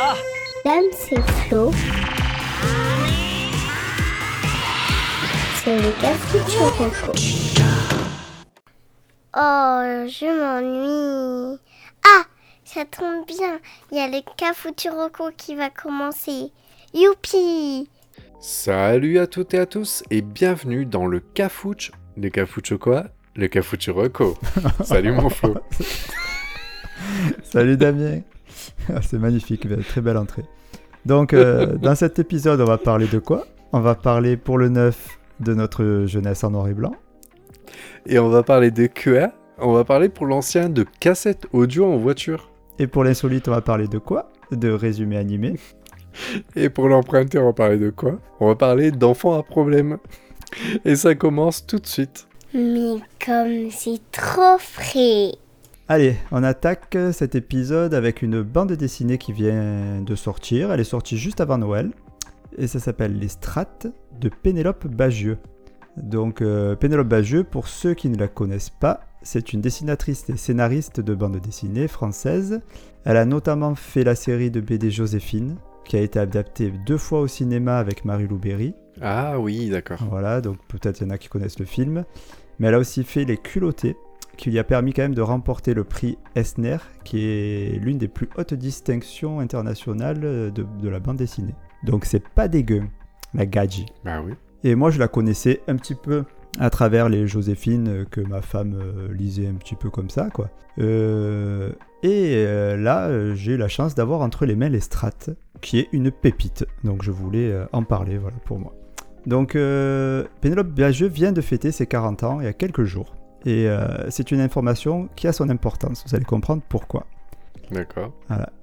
Ah Dame, c'est Flo. C'est le café Oh, je m'ennuie. Ah, ça tombe bien. Il y a le Cafuturoco qui va commencer. Youpi Salut à toutes et à tous et bienvenue dans le Cafouche. Le Cafouche quoi? Le Cafuturoco. Salut mon Flo. Salut Damien. Ah, c'est magnifique, très belle entrée. Donc, euh, dans cet épisode, on va parler de quoi? On va parler pour le neuf de notre jeunesse en noir et blanc. Et on va parler de QA. On va parler pour l'ancien de cassette audio en voiture. Et pour l'insolite, on va parler de quoi? De résumé animé. Et pour l'emprunter, on va parler de quoi? On va parler d'enfants à problème. Et ça commence tout de suite. Mais comme c'est trop frais Allez, on attaque cet épisode avec une bande dessinée qui vient de sortir. Elle est sortie juste avant Noël. Et ça s'appelle Les Strates de Pénélope Bagieux. Donc euh, Pénélope Bagieux, pour ceux qui ne la connaissent pas, c'est une dessinatrice et scénariste de bande dessinée française. Elle a notamment fait la série de BD Joséphine, qui a été adaptée deux fois au cinéma avec Marie-Lou Berry. Ah oui, d'accord. Voilà, donc peut-être il y en a qui connaissent le film. Mais elle a aussi fait Les Culottés, qui lui a permis quand même de remporter le prix Esner, qui est l'une des plus hautes distinctions internationales de, la bande dessinée. Donc c'est pas dégueu, la Gadji. Bah oui. Et moi je la connaissais un petit peu à travers les Joséphine que ma femme euh, lisait un petit peu comme ça, quoi. Euh, et euh, là, j'ai eu la chance d'avoir entre les mains les strates, qui est une pépite. Donc je voulais en parler, voilà, pour moi. Donc Pénélope Biageux vient de fêter ses 40 ans il y a quelques jours. Et euh, c'est une information qui a son importance. Vous allez comprendre pourquoi. D'accord.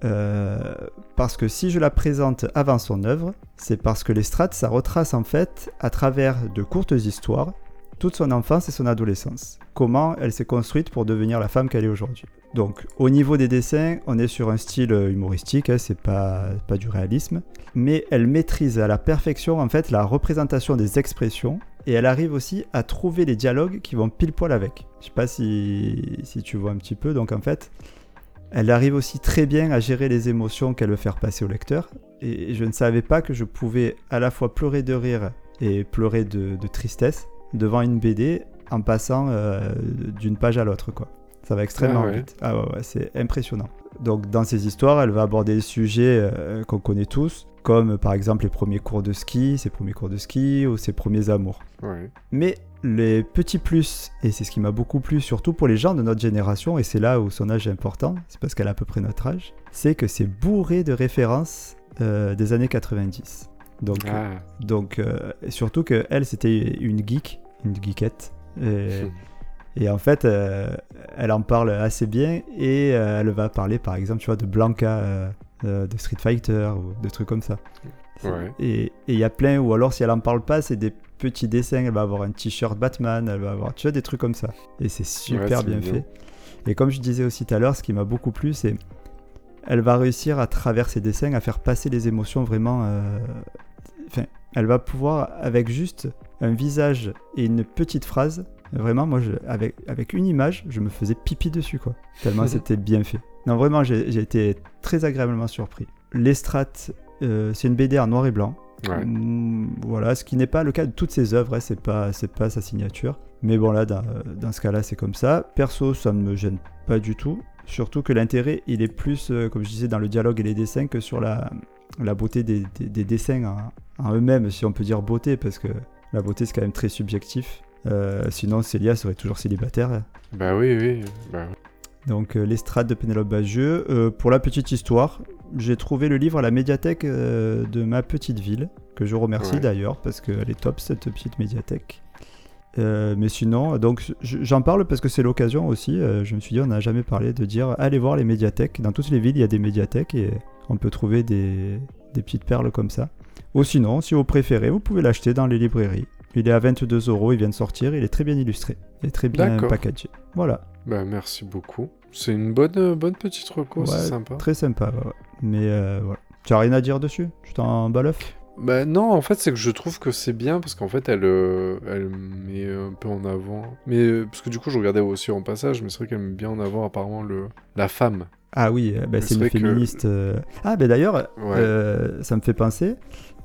Euh, parce que si je la présente avant son œuvre, c'est parce que les strates, ça retrace en fait, à travers de courtes histoires, toute son enfance et son adolescence. Comment elle s'est construite pour devenir la femme qu'elle est aujourd'hui. Donc, au niveau des dessins, on est sur un style humoristique, hein, c'est pas, pas du réalisme, mais elle maîtrise à la perfection en fait la représentation des expressions et elle arrive aussi à trouver les dialogues qui vont pile poil avec. Je sais pas si, si tu vois un petit peu, donc en fait, elle arrive aussi très bien à gérer les émotions qu'elle veut faire passer au lecteur. Et je ne savais pas que je pouvais à la fois pleurer de rire et pleurer de, tristesse devant une BD en passant euh, d'une page à l'autre, quoi. Ça va extrêmement ah vite. Ah ouais, c'est impressionnant. Donc dans ces histoires, elle va aborder des sujets euh, qu'on connaît tous, comme par exemple les premiers cours de ski, ses premiers cours de ski ou ses premiers amours. Mais les petits plus, et c'est ce qui m'a beaucoup plu, surtout pour les gens de notre génération, et c'est là où son âge est important, c'est parce qu'elle a à peu près notre âge, c'est que c'est bourré de références euh, des années 90. Donc, ah. donc euh, surtout qu'elle, c'était une geek, une geekette. Et, en fait, euh, elle en parle assez bien et elle va parler, par exemple, tu vois, de Blanca de Street Fighter ou de trucs comme ça. Et il y a plein, ou alors si elle en parle pas, c'est des petits dessins. Elle va avoir un t-shirt Batman, elle va avoir, tu vois, des trucs comme ça. Et c'est super bien fait. Et comme je disais aussi tout à l'heure, ce qui m'a beaucoup plu, c'est elle va réussir à travers ses dessins à faire passer les émotions vraiment. Euh, enfin, elle va pouvoir, avec juste un visage et une petite phrase, vraiment, moi, je, avec, avec une image, je me faisais pipi dessus, quoi. Tellement c'était bien fait. Non, vraiment, j'ai été très agréablement surpris. L'Estrate, euh, c'est une BD en noir et blanc. Mm, voilà, ce qui n'est pas le cas de toutes ses œuvres, hein, c'est pas, pas sa signature. Mais bon, là, dans, dans ce cas-là, c'est comme ça. Perso, ça ne me gêne pas du tout. Surtout que l'intérêt, il est plus, euh, comme je disais, dans le dialogue et les dessins que sur la, la beauté des, des, dessins en, en eux-mêmes, si on peut dire beauté, parce que la beauté, c'est quand même très subjectif. Euh, sinon, Célia serait toujours célibataire. Bah oui, oui. Bah donc euh, l'estrade de Pénélope Bagieux. Euh, pour la petite histoire, j'ai trouvé le livre à la médiathèque de ma petite ville, que je remercie d'ailleurs parce qu'elle est top cette petite médiathèque. mais sinon, donc j'en parle parce que c'est l'occasion aussi. je me suis dit, on n'a jamais parlé de dire allez voir les médiathèques. Dans toutes les villes, il y a des médiathèques et on peut trouver des, des petites perles comme ça. Ou sinon, si vous préférez, vous pouvez l'acheter dans les librairies. Il est à 22 euros, il vient de sortir, il est très bien illustré. Il est très bien packagé. Voilà. Bah, merci beaucoup. C'est une bonne, euh, bonne petite recours, c'est sympa. Très sympa, Mais euh, voilà. Tu as rien à dire dessus? Tu t'en bas bah non, en fait, c'est que je trouve que c'est bien parce qu'en fait, elle, euh, elle met un peu en avant. Mais parce que du coup, je regardais aussi en passage, mais c'est vrai qu'elle met bien en avant apparemment le la femme Ah oui, bah, c'est une que- féministe. Ah, ben d'ailleurs, Ouais. euh, ça me fait penser,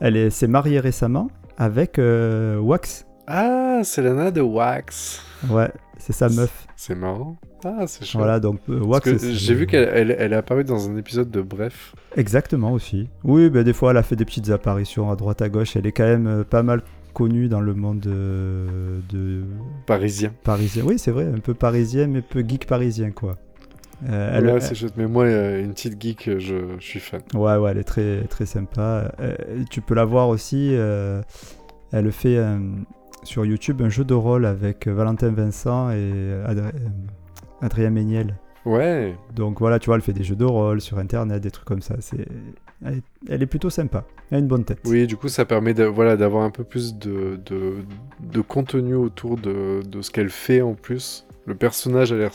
elle est- s'est mariée récemment avec euh, Wax. Ah, c'est Lana de Wax. Ouais, c'est sa meuf. C'est marrant. Ah, c'est chouette. Voilà, donc euh, Wax. j'ai vu qu'elle elle, elle est apparue dans un épisode de Bref. Exactement aussi. Oui, ben des fois, elle a fait des petites apparitions à droite à gauche. Elle est quand même euh, pas mal connue dans le monde euh, de Parisien. parisien. Oui, c'est vrai, un peu parisien, mais peu geek parisien, quoi. Euh, elle- ouais, c'est chouette. Mais moi, une petite geek, je, je suis fan. Ouais, ouais, elle est très, très sympa. Euh, tu peux la voir aussi. euh, elle fait euh, sur YouTube un jeu de rôle avec Valentin Vincent et Adri- euh, Adrien Méniel. Ouais. Donc voilà, tu vois, elle fait des jeux de rôle sur internet, des trucs comme ça. C'est, elle, est, elle est plutôt sympa. Elle a une bonne tête. Oui, du coup, ça permet de, voilà, d'avoir un peu plus de, de, de contenu autour de, de ce qu'elle fait en plus. Le personnage a l'air,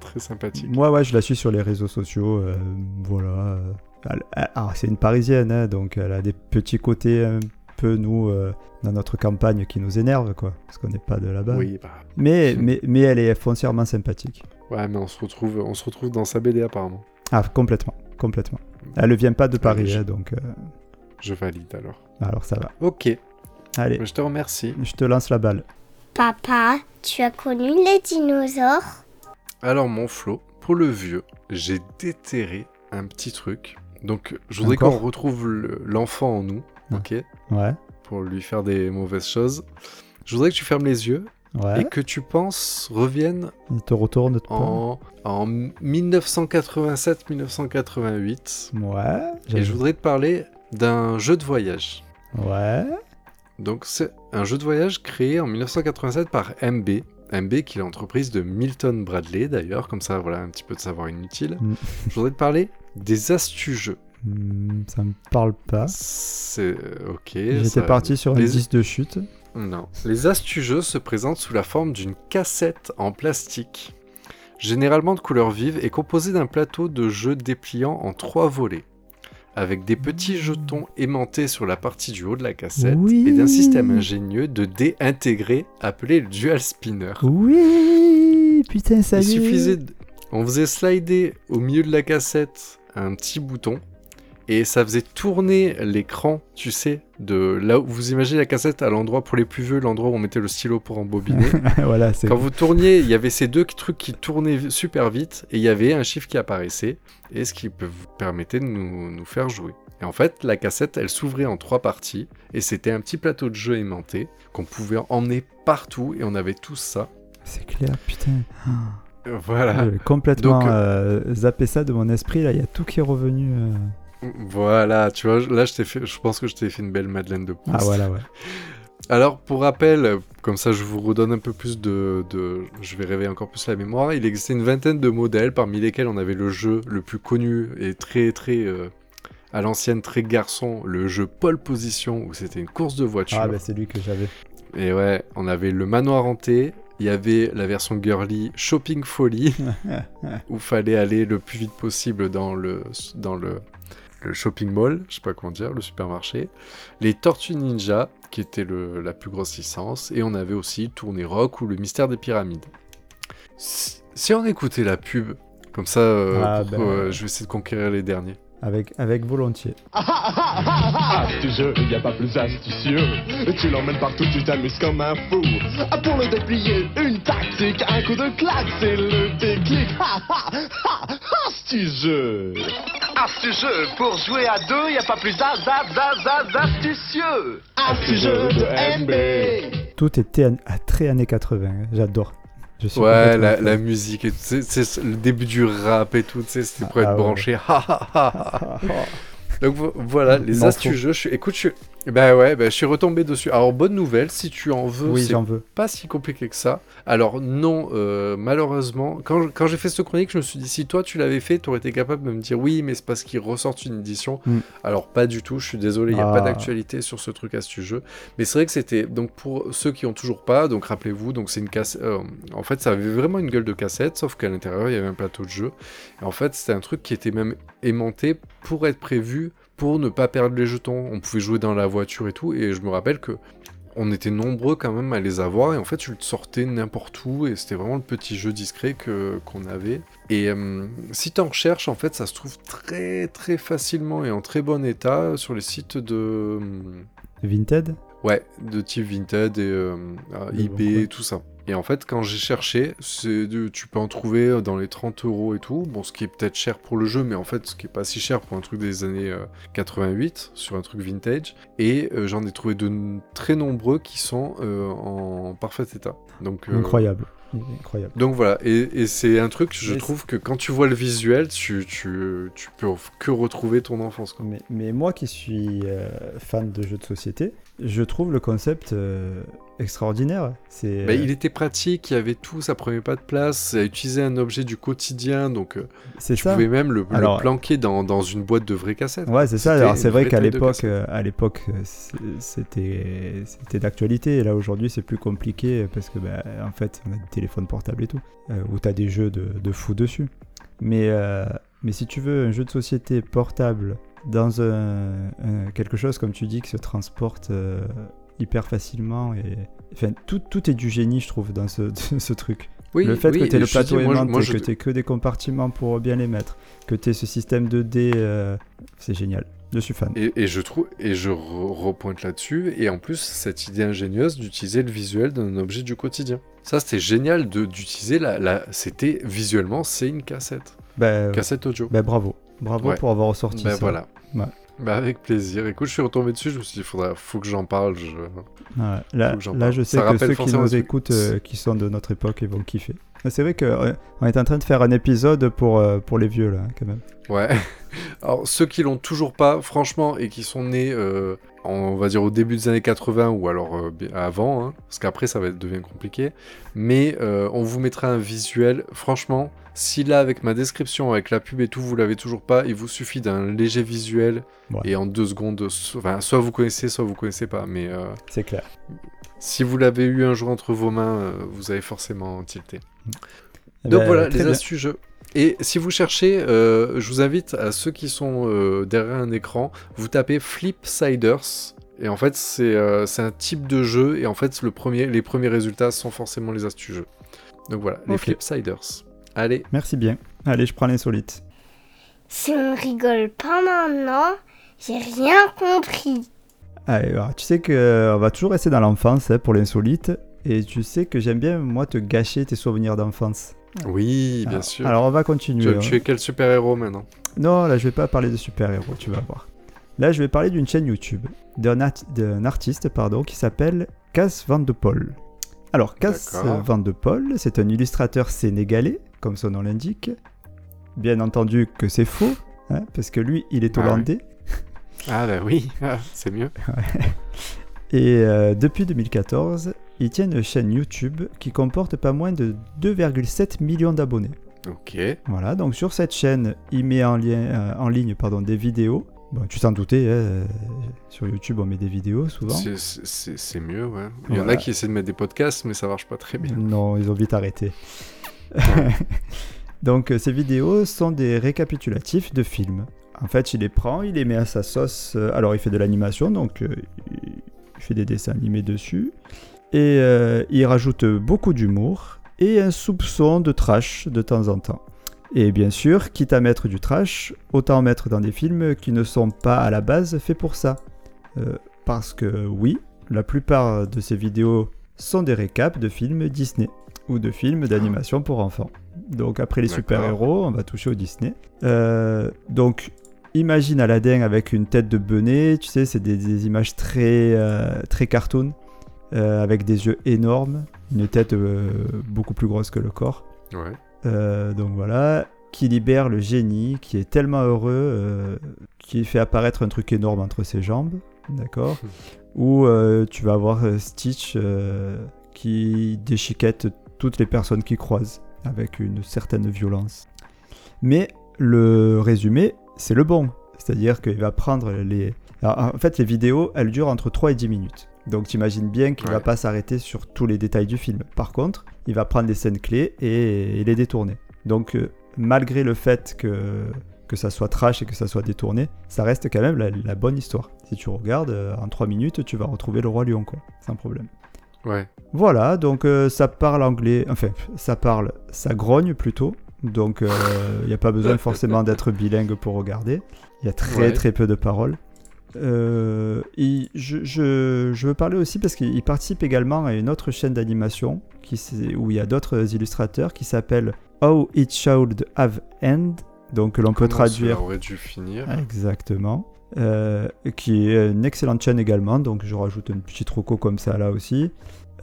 très sympathique. Moi, ouais, je la suis sur les réseaux sociaux. euh, voilà. elle- ah, c'est une parisienne, hein, donc elle a des petits côtés un peu, nous, euh, dans notre campagne qui nous énervent, quoi. Parce qu'on n'est pas de là-bas. Oui, bah. Mais, mais, mais elle est foncièrement sympathique. Ouais, mais on se retrouve, on se retrouve dans sa BD apparemment. Ah, complètement, complètement. Elle ne vient pas de Paris, je- hein, donc euh, Je valide alors. alors ça va. Ok, Allez, je te remercie. je te lance la balle. Papa, tu as connu les dinosaures? Alors, mon Flo, pour le vieux, j'ai déterré un petit truc. Donc, je voudrais qu'on retrouve le- l'enfant en nous, Ah. ok? Ouais, Pour lui faire des mauvaises choses. Je voudrais que tu fermes les yeux ouais. et que tu penses revienne Il te retourne en, en 1987-1988. Ouais. Et je voudrais te parler d'un jeu de voyage. Ouais. Donc c'est un jeu de voyage créé en 1987 par MB. MB qui est l'entreprise de Milton Bradley d'ailleurs, comme ça voilà un petit peu de savoir inutile. Mm. Je voudrais te parler des astuces-jeux. Hmm, ça me parle pas. C'est euh, ok. J'étais ça- parti sur un les- 10 de chute. Non. Les astuces-jeux se présentent sous la forme d'une cassette en plastique, généralement de couleur vive et composée d'un plateau de jeu dépliant en trois volets, avec des petits jetons aimantés sur la partie du haut de la cassette Oui. et d'un système ingénieux de dés intégré appelé le Dual Spinner. Oui Putain, ça Il y est. suffisait, de- on faisait slider au milieu de la cassette un petit bouton et ça faisait tourner l'écran, tu sais, de là où vous imaginez la cassette à l'endroit pour les plus vieux, l'endroit où on mettait le stylo pour embobiner. voilà, c'est. Quand vous tourniez, il y avait ces deux trucs qui tournaient super vite et il y avait un chiffre qui apparaissait et ce qui vous permettait de nous, nous faire jouer. Et en fait, la cassette, elle s'ouvrait en trois parties et c'était un petit plateau de jeu aimanté qu'on pouvait emmener partout et on avait tous ça. C'est clair, putain. Euh, Voilà. Complètement Donc, euh, zappé ça de mon esprit. Là, il y a tout qui est revenu. euh. Voilà, tu vois, là je t'ai fait, je pense que je t'ai fait une belle Madeleine de Proust. Ah, voilà, ouais. Alors pour rappel, comme ça je vous redonne un peu plus de, de- je vais réveiller encore plus la mémoire. Il existait une vingtaine de modèles, parmi lesquels on avait le jeu le plus connu et très très euh, à l'ancienne, très garçon, le jeu Pole Position où c'était une course de voiture. Ah, bah, c'est lui que j'avais. Et ouais, on avait le manoir hanté. Il y avait la version girly Shopping Folly où fallait aller le plus vite possible dans le dans le, le shopping mall, je sais pas comment dire, le supermarché. Les Tortues Ninja qui était le, la plus grosse licence et on avait aussi Tournée Rock ou le Mystère des pyramides. Si, si on écoutait la pub comme ça, euh, Ah, pour- ben, euh, je vais essayer de conquérir les derniers. Avec, avec volontiers. Astucieux, y a pas plus astucieux. Tu l'emmènes partout, tu t'amuses comme un fou. Ah, Pour le déplier, une tactique, un coup de claque, c'est le déclic. Ha ha ha, astucieux. Astucieux, pour jouer à deux, y a pas plus az, az, az, az, astucieux. Astucieux de MB. Tout à très années 80. hein. J'adore. Je Ouais, la, musique et tout, c'est le début du rap et tout, c'était pour Ah, être branché. Donc vo- voilà, les astuces. Je suis... Écoute, je suis... Bah ouais, bah, je suis retombé dessus. Alors bonne nouvelle, si tu en veux, Oui, c'est veux. pas si compliqué que ça. Alors non, euh, malheureusement, quand, je- quand j'ai fait ce chronique, je me suis dit si toi tu l'avais fait, tu aurais été capable de me dire oui, mais c'est parce qu'ils ressortent une édition. Mm. Alors pas du tout, je suis désolé, il n'y a Ah. pas d'actualité sur ce truc astuce jeu. Mais c'est vrai que c'était donc pour ceux qui ont toujours pas, donc rappelez-vous, donc c'est une cassette. en fait, ça avait vraiment une gueule de cassette, sauf qu'à l'intérieur il y avait un plateau de jeu. Et en fait, c'était un truc qui était même aimanté pour être prévu pour ne pas perdre les jetons. On pouvait jouer dans la voiture et tout. Et je me rappelle que on était nombreux quand même à les avoir, et en fait, tu le sortais n'importe où, et c'était vraiment le petit jeu discret que qu'on avait. Et euh, si tu en recherches, en fait, ça se trouve très très facilement et en très bon état sur les sites de... Vinted? Ouais, de type Vinted et euh, eBay, bon, tout ça. Et en fait, quand j'ai cherché, de- tu peux en trouver dans les 30 euros et tout. Bon, ce qui est peut-être cher pour le jeu, mais en fait, ce qui est pas si cher pour un truc des années euh, 88, sur un truc vintage. Et euh, j'en ai trouvé de très nombreux qui sont euh, en parfait état. Donc, euh, Incroyable. Incroyable. donc voilà, et, et c'est un truc, je Mais trouve que quand tu vois le visuel, tu, tu, tu peux que retrouver ton enfance. Quoi. Mais, mais moi qui suis euh, fan de jeux de société, je trouve le concept euh, extraordinaire. C'est Bah, euh, il était pratique, il y avait tout, ça prenait pas de place, ça utilisait un objet du quotidien, donc c'est tu ça. pouvais même le, planquer dans, dans une boîte de vraies cassettes. Ouais, c'est ça. Alors c'est vrai qu'à l'époque, à l'époque, c'était c'était d'actualité. Et là aujourd'hui, c'est plus compliqué parce que bah, en fait, on a des téléphones portables et tout, euh, où t'as des jeux de, de fou dessus. Mais euh, mais si tu veux un jeu de société portable dans un, un- quelque chose comme tu dis qui se transporte euh, hyper facilement et enfin tout, tout est du génie, je trouve, dans ce, ce truc. Oui, le fait oui, que tu aies le plateau aimanté, je- que tu que des compartiments pour bien les mettre, que tu aies ce système de dés, euh, c'est génial. Je suis fan. Et, et je trouve et je re- repointe là-dessus et en plus cette idée ingénieuse d'utiliser le visuel d'un objet du quotidien. Ça c'était génial de d'utiliser la, la c'était visuellement c'est une cassette, Bah, cassette audio. bah, bravo. Bravo Ouais. pour avoir ressorti Ben ça. voilà. Ouais. Bah avec plaisir. Écoute, je suis retombé dessus, je me suis dit faudra faut que j'en parle. Je... Ouais, là, que je Ça sais que ceux qui nous écoutent, euh, qui sont de notre époque, ils vont kiffer. C'est vrai qu'on est en train de faire un épisode pour, euh, pour les vieux, là, quand même. Ouais. Alors, ceux qui l'ont toujours pas, franchement, et qui sont nés, euh, en- on va dire, au début des années 80 ou alors euh, avant, hein, parce qu'après, ça va devient compliqué. Mais euh, on vous mettra un visuel. Franchement, si là, avec ma description, avec la pub et tout, vous l'avez toujours pas, il vous suffit d'un léger visuel. Ouais. Et en deux secondes, so- enfin, soit vous connaissez, soit vous connaissez pas. Mais C'est clair. Si vous l'avez eu un jour entre vos mains, euh, vous avez forcément tilté. Eh Donc ben, voilà, les bien. astuces jeux. Et si vous cherchez, euh, je vous invite à ceux qui sont euh, derrière un écran, vous tapez Flipsiders. Et en fait, c'est euh, c'est un type de jeu. Et en fait, le premier, les premiers résultats sont forcément les astuces jeux. Donc voilà, les Ok. Flipsiders. Allez, Merci bien. Allez, je prends l'insolite. Si on rigole pas maintenant, j'ai rien compris. Allez, alors, tu sais qu'on va toujours rester dans l'enfance hein, pour l'insolite. Et tu sais que j'aime bien, moi, te gâcher tes souvenirs d'enfance. oui, bien Alors- sûr. Alors, on va continuer. tu, hein. tu es quel super-héros maintenant? Non, là, je vais pas parler de super-héros, tu vas voir. Là, je vais parler d'une chaîne YouTube, d'un art- d'un artiste pardon, qui s'appelle Cas Van de Paul. Alors, Cas D'accord. Van de Paul, c'est un illustrateur sénégalais, comme son nom l'indique. Bien entendu que c'est faux, hein, parce que lui, il est Ah ouais. Ah bah oui, ah, c'est mieux. Et euh, depuis 2014, il tient une chaîne YouTube qui comporte pas moins de 2,7 millions d'abonnés. Ok. Voilà, donc sur cette chaîne, il met en, lien, euh, en ligne pardon, des vidéos. Bon, tu t'en doutais, hein, euh, sur YouTube, on met des vidéos souvent. C'est- mieux, ouais. Il y en a qui essaient de mettre des podcasts, mais ça marche pas très bien. Non, ils ont vite arrêté. donc, euh, ces vidéos sont des récapitulatifs de films. En fait, il les prend, il les met à sa sauce. euh, alors, il fait de l'animation, donc euh, il fait des dessins animés dessus. Et euh, il rajoute beaucoup d'humour et un soupçon de trash de temps en temps. Et bien sûr, quitte à mettre du trash, autant en mettre dans des films qui ne sont pas à la base faits pour ça. Euh, parce que oui, la plupart de ces vidéos sont des récaps de films Disney ou de films d'animation pour enfants. Donc après les super-héros, on va toucher au Disney. Euh, donc imagine Aladdin avec une tête de benet, tu sais, c'est des, des images très, euh, très cartoon, euh, avec des yeux énormes, une tête euh, beaucoup plus grosse que le corps. Ouais. Euh, donc voilà, qui libère le génie, qui est tellement heureux, qui fait apparaître un truc énorme entre ses jambes, d'accord Ou euh, tu vas avoir Stitch qui déchiquette toutes les personnes qui croisent avec une certaine violence. Mais le résumé, c'est le bon. C'est-à-dire qu'il va prendre les... Alors, en fait, les vidéos, elles durent entre 3 et 10 minutes. Donc t'imagines bien qu'il ne va pas s'arrêter sur tous les détails du film. Par contre, il va prendre des scènes clés et, et les détourner. Donc euh, malgré le fait que que ça soit trash et que ça soit détourné, ça reste quand même la, la bonne histoire. Si tu regardes, euh, en 3 minutes, tu vas retrouver le roi lion, quoi, sans problème. Ouais. Voilà, donc euh, ça parle anglais, enfin, ça parle, ça grogne plutôt, donc il n'y a pas besoin forcément d'être bilingue pour regarder. Il y a très Ouais. très peu de paroles. Euh, et je, je- je veux parler aussi parce qu'il participe également à une autre chaîne d'animation qui où il y a d'autres illustrateurs qui s'appelle How It Should Have End, donc l'on peut traduire aurait dû finir. Exactement. Euh, qui est une excellente chaîne également, donc je rajoute une petite roco comme ça là aussi.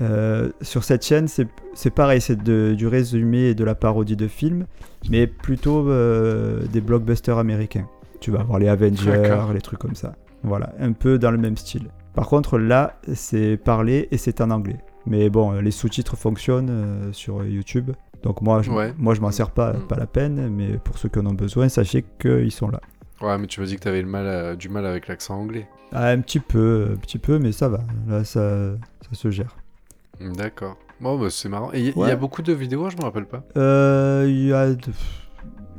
Euh, sur cette chaîne, c'est pareil, c'est du résumé et de la parodie de films, mais plutôt euh, des blockbusters américains. Tu vas avoir les Avengers, les trucs comme ça. Voilà, un peu dans le même style. Par contre, là, c'est parlé et c'est en anglais. Mais bon, les sous-titres fonctionnent euh, sur YouTube. Donc moi, je, Ouais. moi, je m'en sers pas, Mm. pas la peine, mais pour ceux qui en ont besoin, sachez qu'ils sont là. Ouais, mais tu m'as dit que le mal à- du mal avec l'accent anglais. Ah, un petit peu, un petit peu, mais ça va. Là, ça, ça se gère. D'accord. Bon, bah, c'est marrant. Et il y, a beaucoup de vidéos, je me rappelle pas. Euh, Il y a, il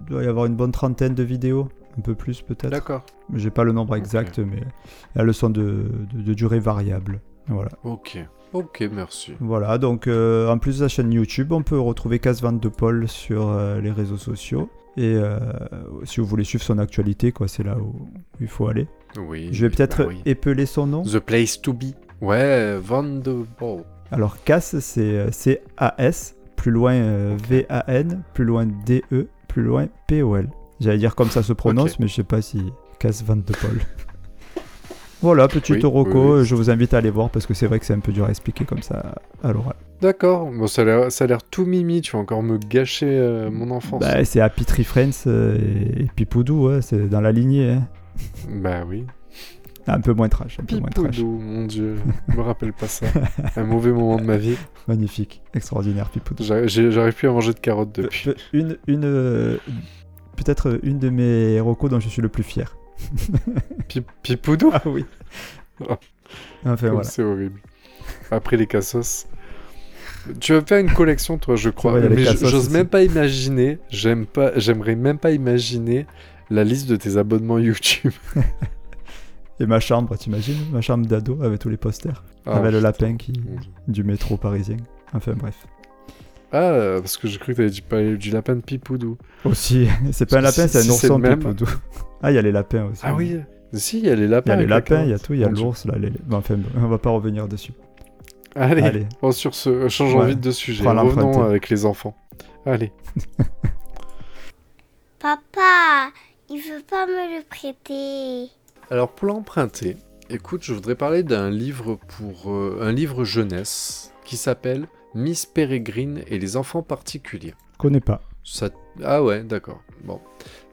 doit y avoir une bonne trentaine de vidéos, un peu plus peut-être. D'accord. J'ai pas le nombre exact, mais elles sont de, de, de durée variable. Voilà. Ok. Ok, merci. Voilà, donc euh, en plus de sa chaîne YouTube, on peut retrouver Casse-Vente de Paul sur euh, les réseaux sociaux. Et euh, si vous voulez suivre son actualité, quoi, c'est là où il faut aller. Oui. Je vais peut-être bah oui. épeler son nom. The place to be. Ouais, Van de Ball. Alors Cass, c'est euh, C-A-S, plus loin euh, V-A-N, plus loin D-E, plus loin P-O-L. J'allais dire comme ça se prononce, mais je sais pas si Cass Van de Paul. voilà, petit Oui, Oroco, oui, oui. je vous invite à aller voir parce que c'est vrai que c'est un peu dur à expliquer comme ça à l'oral. D'accord. Bon, ça a l'air- ça a l'air tout mimi. Tu vas encore me gâcher euh, mon enfance. Bah, c'est Happy Tree Friends euh, et, et Pipoudou, ouais, c'est dans la lignée. hein. Bah oui. Un peu moins trash, un peu moins trash. Mon dieu. Je me rappelle pas ça. Un mauvais moment de ma vie. Magnifique, extraordinaire Pipoudou. J'arrive plus à manger de carottes Pe- depuis. pe- Une, une, euh, peut-être une de mes rocos dont je suis le plus fier. Pi- Pipoudou Ah oui. Oh. Enfin Comme voilà. C'est horrible. Après les cassos. Tu vas faire une collection, toi, je crois. Mais j'ose même pas imaginer. J'aime pas. J'aimerais même pas imaginer la liste de tes abonnements YouTube. Et ma chambre, t'imagines Ma chambre d'ado avec tous les posters. Ah, avec le lapin qui... Du métro parisien. Enfin bref. Ah, parce que j'ai cru que t'avais dit parler du lapin de Pipoudou. Aussi, c'est pas un lapin, c'est un si c'est ourson même. Pipoudou. Ah, il y a les lapins aussi. Ah oui. Si, il y a les lapins. Il y a les lapins, il y a tout, il y a l'ours là. Les... bon, enfin, bon, on va pas revenir dessus. Allez, Allez. Bon, sur ce, changeons Ouais. vite de sujet. Revenons avec les enfants. Allez. Papa, il veut pas me le prêter. Alors pour l'emprunter, écoute, je voudrais parler d'un livre pour euh, un livre jeunesse qui s'appelle Miss Peregrine et les enfants particuliers. Connais pas. Ça... Ah ouais, d'accord. Bon.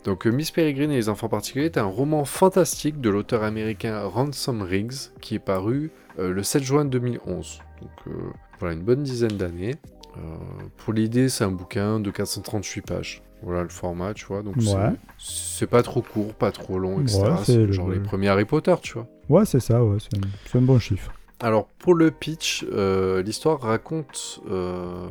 Donc euh, Miss Peregrine et les enfants particuliers est un roman fantastique de l'auteur américain Ransom Riggs qui est paru euh, le 7 juin 2011. Donc euh, voilà, une bonne dizaine d'années. Euh, pour l'idée, c'est un bouquin de 438 pages. Voilà le format, tu vois. Donc c'est- Ouais. c'est pas trop court, pas trop long, etc. Ouais, c'est le- genre les premiers Harry Potter, tu vois. Ouais, c'est ça, ouais, c'est un... bon chiffre. Alors pour le pitch, euh, l'histoire raconte euh,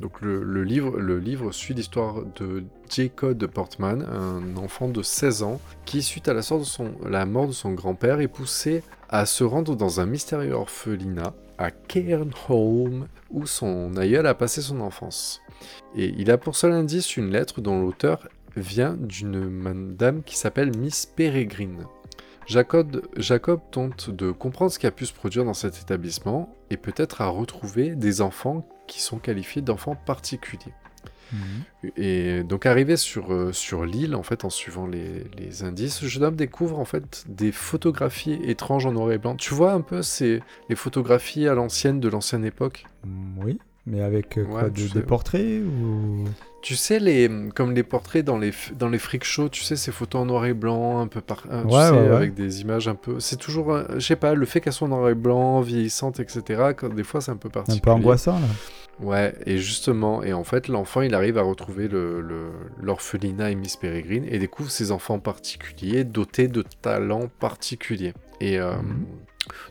donc le, le livre le livre suit l'histoire de Jacob Portman, un enfant de 16 ans qui suite à la, sort de son- la mort de son grand-père est poussé à se rendre dans un mystérieux orphelinat à Cairnholm où son aïeul a passé son enfance. Et il a pour seul indice une lettre dont l'auteur vient d'une madame qui s'appelle Miss Peregrine. Jacob, Jacob tente de comprendre ce qui a pu se produire dans cet établissement et peut-être à retrouver des enfants qui sont qualifiés d'enfants particuliers. Et donc arrivé sur, euh, sur l'île, en fait, en suivant les, les indices, le jeune homme découvre en fait des photographies étranges en noir et blanc. Tu vois un peu c'est les photographies à l'ancienne de l'ancienne époque? Mm, Oui, mais avec euh, quoi, Ouais, de- des sais. portraits ou... Tu sais, les, comme les portraits dans les, dans les freak shows, tu sais, ces photos en noir et blanc, un peu par. un- tu Ouais, sais, ouais, ouais. avec des images un peu. C'est toujours. un- Je sais pas, le fait qu'elles soient en noir et blanc, vieillissantes, etc., quand, des fois c'est un peu Un particulier. peu angoissant, là. Ouais, et justement, et en fait, l'enfant, il arrive à retrouver le- le- l'orphelinat et Miss Peregrine et découvre ces enfants particuliers dotés de talents particuliers. Et euh, Mhm.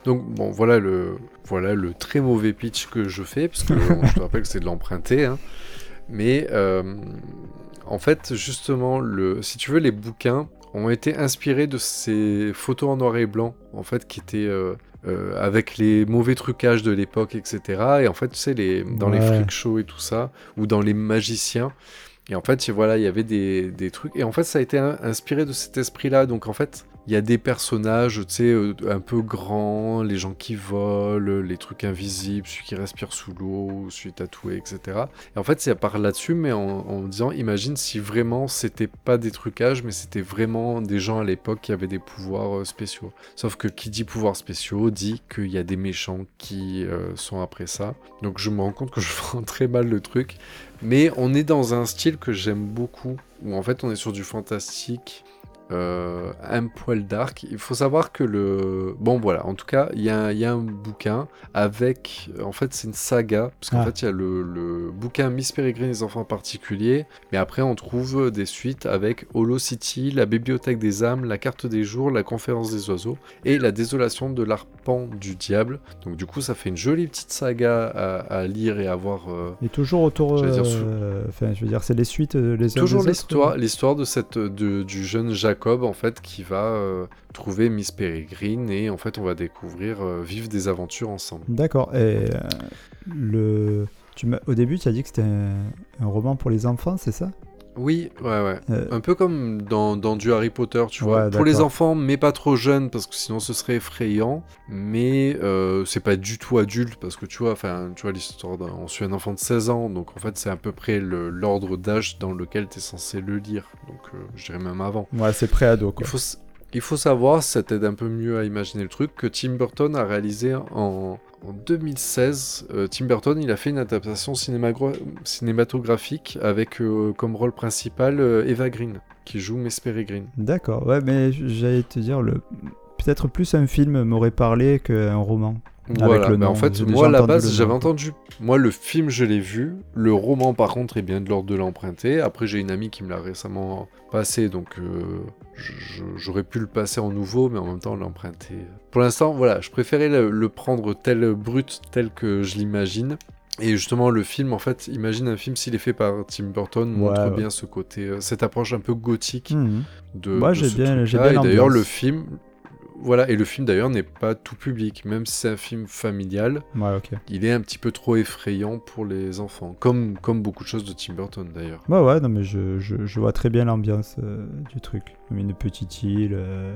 Donc, bon, voilà le, voilà le très mauvais pitch que je fais, parce que je te rappelle que c'est de l'emprunter. hein. Mais euh, en fait, justement, le, si tu veux, les bouquins ont été inspirés de ces photos en noir et blanc, en fait, qui étaient euh, euh, avec les mauvais trucages de l'époque, etc. Et en fait, tu sais, les, dans les freak shows et tout ça, ou dans les magiciens. Et en fait, voilà, il y avait des, des trucs. Et en fait, ça a été in- inspiré de cet esprit-là. Donc, en fait, il y a des personnages, tu sais, euh, un peu grands, les gens qui volent, les trucs invisibles, celui qui respire sous l'eau, celui tatoué, etc. Et en fait, c'est à part là-dessus, mais en, disant, imagine si vraiment c'était pas des trucages, mais c'était vraiment des gens à l'époque qui avaient des pouvoirs euh, spéciaux. Sauf que qui dit pouvoirs spéciaux dit qu'il y a des méchants qui euh, sont après ça. Donc je me rends compte que je vends très mal le truc. Mais on est dans un style que j'aime beaucoup, où en fait on est sur du fantastique, euh, un poil dark. Il faut savoir que le... Bon voilà, en tout cas, il y, a un- il y a un bouquin avec... En fait c'est une saga, parce qu'en Ah. fait il y a le, le bouquin Miss Peregrine et les enfants particuliers, mais après on trouve des suites avec Holo City, la bibliothèque des âmes, la carte des jours, la conférence des oiseaux, et la désolation de l'arpent du diable. Donc du coup ça fait une jolie petite saga à, à lire et à voir... euh, Et toujours autour. Euh, Enfin, je veux dire, c'est les suites les Toujours l'histoire, l'histoire de cette de, du jeune Jacob en fait qui va euh, trouver Miss Peregrine et en fait on va découvrir euh, vivre des aventures ensemble. D'accord. Et euh, le. Tu Au début, tu as dit que c'était un roman pour les enfants, c'est ça? Oui, ouais ouais. Euh, Un peu comme dans, dans du Harry Potter, tu Ouais, vois. Pour les enfants, mais pas trop jeunes, parce que sinon ce serait effrayant. Mais euh, c'est pas du tout adulte, parce que tu vois, enfin, tu vois l'histoire d'un... On suit un enfant de 16 ans, donc en fait c'est à peu près le- l'ordre d'âge dans lequel tu es censé le lire. Donc euh, je dirais même avant. Ouais, c'est pré-ado, quoi. Il faut, il faut savoir, ça t'aide un peu mieux à imaginer le truc, que Tim Burton a réalisé en, en 2016. euh, Tim Burton, il a fait une adaptation cinématographique avec euh, comme rôle principal euh, Eva Green, qui joue Miss Peregrine. D'accord. Ouais, mais j'allais te dire, le... peut-être plus un film m'aurait parlé qu'un roman. Voilà, le mais en fait, moi à la base, j'avais entendu. Moi, le film, je l'ai vu. Le roman, par contre, est bien de l'ordre de l'emprunter. Après, j'ai une amie qui me l'a récemment passé, donc euh, j'aurais pu le passer en nouveau, mais en même temps l'emprunter. Pour l'instant, voilà, je préférais le, le prendre tel brut, tel que je l'imagine. Et justement, le film, en fait, imagine un film s'il est fait par Tim Burton, montre Ouais, ouais. bien ce côté, euh, cette approche un peu gothique Mhm. de. Moi, j'ai bien- bien d'ailleurs, le film, voilà, et le film d'ailleurs n'est pas tout public, même si c'est un film familial, Ouais, il est un petit peu trop effrayant pour les enfants, comme comme beaucoup de choses de Tim Burton d'ailleurs. Ouais, ouais, non, mais je, je, je vois très bien l'ambiance euh, du truc. Une petite île. euh,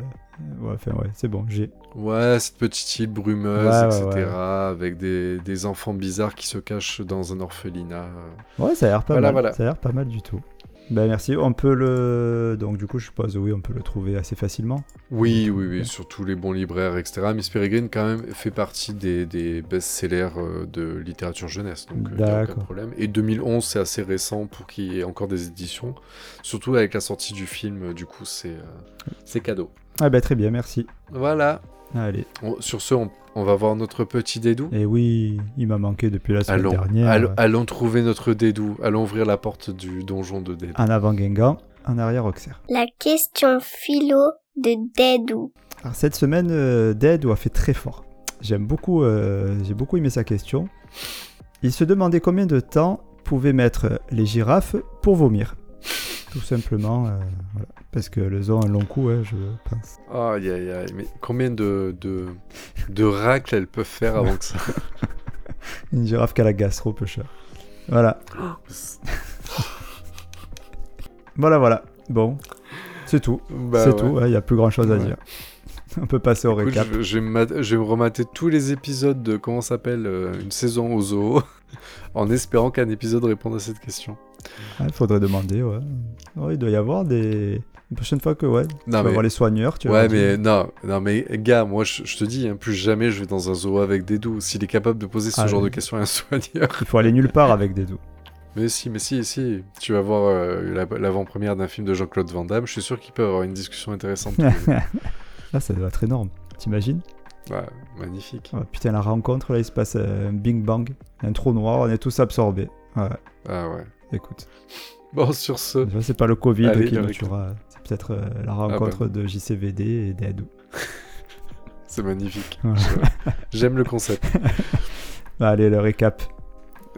Ouais, enfin, ouais, c'est bon, j'ai. Ouais, cette petite île brumeuse, Ouais, etc., ouais. avec des, des enfants bizarres qui se cachent dans un orphelinat. Ouais, ça a l'air pas Voilà, mal. voilà. Ça a l'air pas mal du tout. Ben merci. On peut le. Donc, du coup, je suppose, oui, on peut le trouver assez facilement. Oui, oui, oui, sur tous les bons libraires, etc. Miss Peregrine, quand même, fait partie des, des best-sellers euh, de littérature jeunesse, donc D'accord. problème. Et 2011, c'est assez récent pour qu'il y ait encore des éditions, surtout avec la sortie du film, euh, du coup, c'est euh, c'est cadeau. Ah, ben très bien, merci. Voilà. Allez. On- sur ce, on, on va voir notre petit dédou. Et oui, il m'a manqué depuis la semaine Allons, dernière. allons, allons trouver notre dédou. Allons ouvrir la porte du donjon de Dédou. En avant Guingamp, en arrière Auxerre. La question philo de Dédou. Alors, cette semaine, euh, Dead a fait très fort. J'aime beaucoup, euh, j'ai beaucoup aimé sa question. Il se demandait combien de temps pouvaient mettre les girafes pour vomir. Tout simplement, euh, voilà. parce que le ont un long cou, hein, je pense. Aïe, aïe, aïe. Mais combien de, de, de racles elles peuvent faire avant que ça Une girafe qui a la gastro peu cher. Voilà, voilà, voilà. Bon, c'est tout. Bah c'est ouais. tout, il n'y a plus grand chose à Ouais. dire. On peut passer au Écoute, récap. je, je vais me remater tous les épisodes de comment s'appelle euh, une saison au zoo en espérant qu'un épisode réponde à cette question. Il faudrait demander, ouais. Ouais, Il doit y avoir des. Une prochaine fois que, ouais, tu Non, vas mais- voir les soigneurs, tu vas ouais, mais non, non, mais gars, moi je, je te dis, hein, plus jamais je vais dans un zoo avec des doux. S'il est capable de poser ce Ah, genre oui. de questions à un soigneur. Il faut aller nulle part avec des doux. Mais si, mais si, si. Tu vas voir euh, la- l'avant-première d'un film de Jean-Claude Van Damme. Je suis sûr qu'il peut avoir une discussion intéressante. Là, ça doit être énorme. T'imagines? Ouais, magnifique. Putain, la rencontre, là, il se passe euh, un bing bang, un trou noir, on est tous absorbés. Ouais, Ah ouais. écoute. Bon, sur ce, C'est pas le Covid Allez, qui nous tuera. C'est peut-être euh, la bah. rencontre de JCVD et d'Edou. c'est magnifique. Ouais. J'aime le concept. Allez, le récap.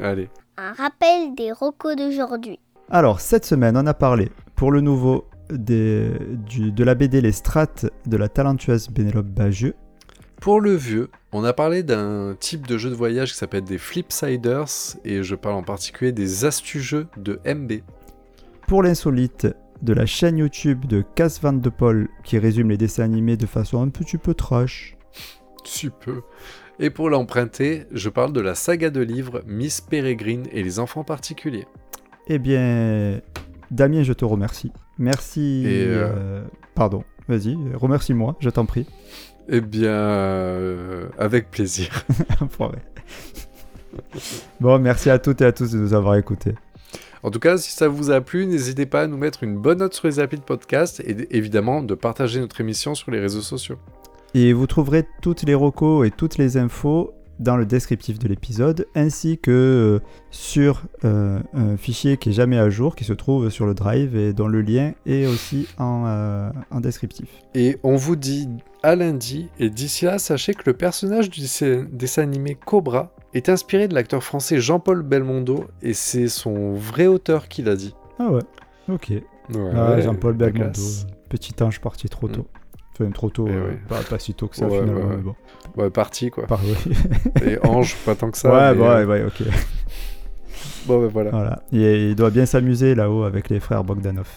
Allez. un rappel des recos d'aujourd'hui. Alors, cette semaine, on a parlé, pour le nouveau, des, du- de la BD Les Strates de la talentueuse Bénélope Bagieux. Pour le vieux, on a parlé d'un type de jeu de voyage qui s'appelle des Flipsiders, et je parle en particulier des astu-jeux de MB. Pour l'insolite, de la chaîne YouTube de Cass Van de Paul qui résume les dessins animés de façon un petit peu trash. Si peu. Et pour l'emprunter, je parle de la saga de livres Miss Peregrine et les enfants particuliers. Eh bien, Damien, je te remercie. Merci. Et, euh, euh, Pardon, vas-y, remercie-moi, je t'en prie. Eh bien, euh, avec plaisir. Bon, merci à toutes et à tous de nous avoir écoutés. En tout cas, si ça vous a plu, n'hésitez pas à nous mettre une bonne note sur les applis de podcast et évidemment de partager notre émission sur les réseaux sociaux. Et vous trouverez toutes les recos et toutes les infos dans le descriptif de l'épisode, ainsi que euh, sur euh, un fichier qui est jamais à jour, qui se trouve sur le Drive et dont le lien est aussi en, euh, en descriptif. Et on vous dit à lundi, et d'ici là, sachez que le personnage du dessin animé Cobra est inspiré de l'acteur français Jean-Paul Belmondo, et c'est son vrai auteur qui l'a dit. Ah ouais, ok. Ouais, Ah, Jean-Paul Belmondo, petit ange parti trop tôt. Enfin, trop tôt, Eh euh, ouais. pas, pas si tôt que ça Ouais, finalement, bon. Ouais, parti quoi. Par-. Et Ange, pas tant que ça. ouais, mais, euh, ouais, ouais, ok. Bon, ben voilà. Voilà. Et il doit bien s'amuser là-haut avec les frères Bogdanov.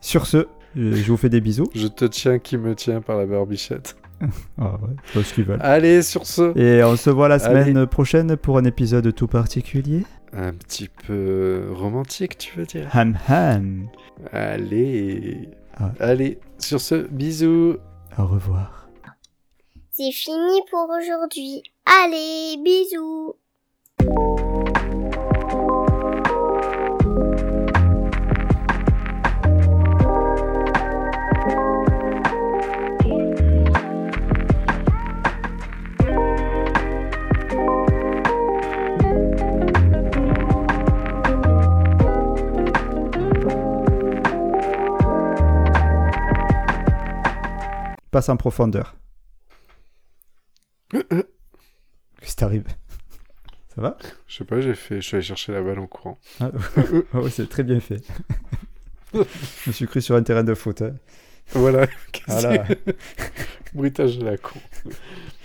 Sur ce, je je vous fais des bisous. Je te tiens qui me tient par la barbichette. Ah ouais, ce qu'ils veulent. Allez, sur ce, Et on se voit la semaine Allez. prochaine pour un épisode tout particulier. un petit peu romantique, tu veux dire? Ham ham. Allez. Ah. Allez, sur ce, bisous. Au revoir. C'est fini pour aujourd'hui. Allez, bisous Passe en profondeur. Qu'est-ce qui t'arrive? Ça va? Je sais pas, j'ai fait, je suis allé chercher la balle en courant. ah, ouais, C'est très bien fait. je me suis cru sur un terrain de foot. hein. Voilà. Voilà. Bruitage de la con.